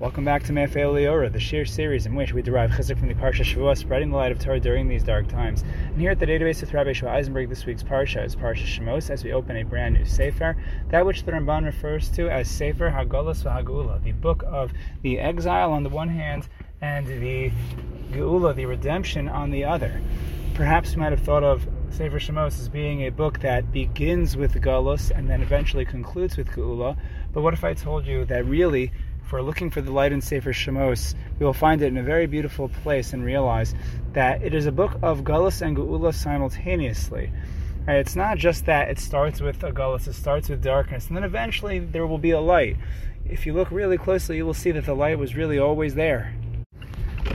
Welcome back to MeiAfeilah L'Orah, the shiur series in which we derive chizuk from the Parsha Shavua, spreading the light of Torah during these dark times. And here at the database with Rabbi Shua Eisenberg, this week's Parsha is Parsha Shemos, as we open a brand new Sefer, that which the Ramban refers to as Sefer Hagolus V'Hagula, the book of the exile on the one hand, and the Geula, the redemption, on the other. Perhaps you might have thought of Sefer Shemos as being a book that begins with Galus and then eventually concludes with Geula, but what if I told you that really if we're looking for the light in Sefer Shemos, we will find it in a very beautiful place and realize that it is a book of Gullus and Geula simultaneously. Right? It's not just that it starts with a Gullus, it starts with darkness, and then eventually there will be a light. If you look really closely, you will see that the light was really always there.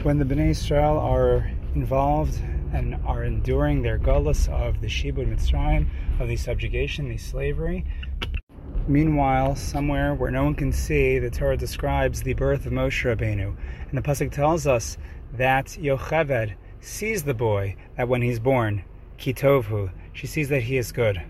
When the Bnei Israel are involved and are enduring their gullus of the Shibud Mitzrayim, of the subjugation, the slavery, Meanwhile, somewhere where no one can see, the Torah describes the birth of Moshe Rabbeinu, and the pasuk tells us that Yocheved sees the boy that when he's born, Kitovhu, she sees that he is good.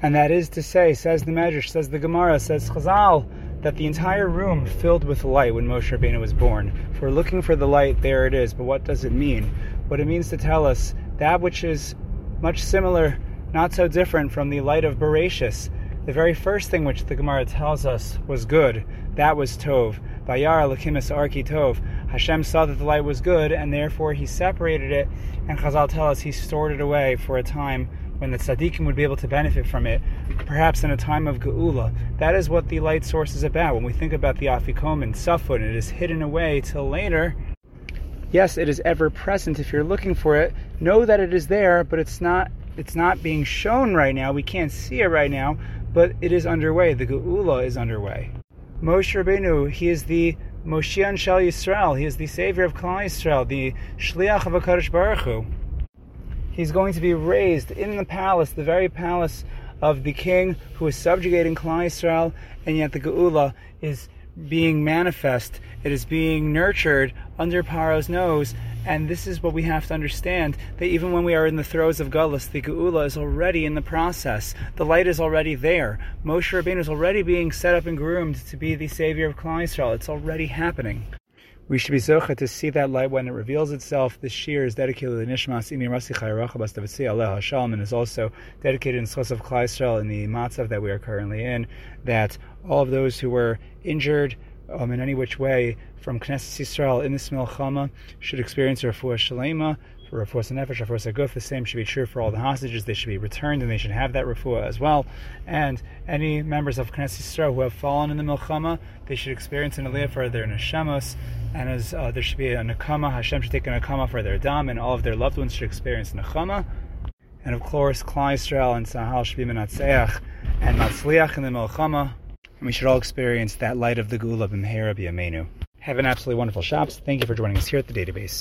And that is to say, says the Medrash, says the Gemara, says Chazal, that the entire room filled with light when Moshe Rabbeinu was born. If we're looking for the light, there it is. But what does it mean? What it means to tell us that which is much similar, not so different from the light of Bereshis, the very first thing which the Gemara tells us was good, that was Tov. Bayar Lakimis Arki Tov. Hashem saw that the light was good, and therefore he separated it, and Chazal tell us he stored it away for a time when the tzaddikim would be able to benefit from it, perhaps in a time of geula. That is what the light source is about. When we think about the afikomen, tzafun, it is hidden away till later. Yes, it is ever present. If you're looking for it, know that it is there, but it's not. It's not being shown right now. We can't see it right now, but it is underway. The Geula is underway. Moshe Rabbeinu, he is the Moshiach Shal Yisrael. He is the savior of Klal Yisrael, the Shliach of HaKadosh Baruch Hu. He's going to be raised in the palace, the very palace of the king who is subjugating Klal Yisrael, and yet the Geula is being manifest. It is being nurtured under Paro's nose, and this is what we have to understand that even when we are in the throes of Gullus, the Geula is already in the process. The light is already there. Moshe Rabbeinu is already being set up and groomed to be the savior of Klal Yisrael. It's already happening. We should be zocha to see that light when it reveals itself. This shiur is dedicated to the Nishmas Imi Rasi Chayrachabas Davatsi Allah Hashalom and is also dedicated in zechus of Klal Yisrael in the matzav that we are currently in. That all of those who were injured, um, in any which way from Knesset Yisrael in this Milchama should experience a refuah shalema, refuah nefesh, refuah guf. The same should be true for all the hostages. They should be returned and they should have that refuah as well. And any members of Knesset Yisrael who have fallen in the Milchama, they should experience an aliyah for their neshamos. And as uh, there should be a nakama, Hashem should take a nakama for their dam, and all of their loved ones should experience nakama. And of course, Klal Yisrael and Tzahal should be menatzeach and matzliach in the Milchama and we should all experience that light of the Geula b'mehera b'yameinu. Have an absolutely wonderful Shabbos. Thank you for joining us here at the database.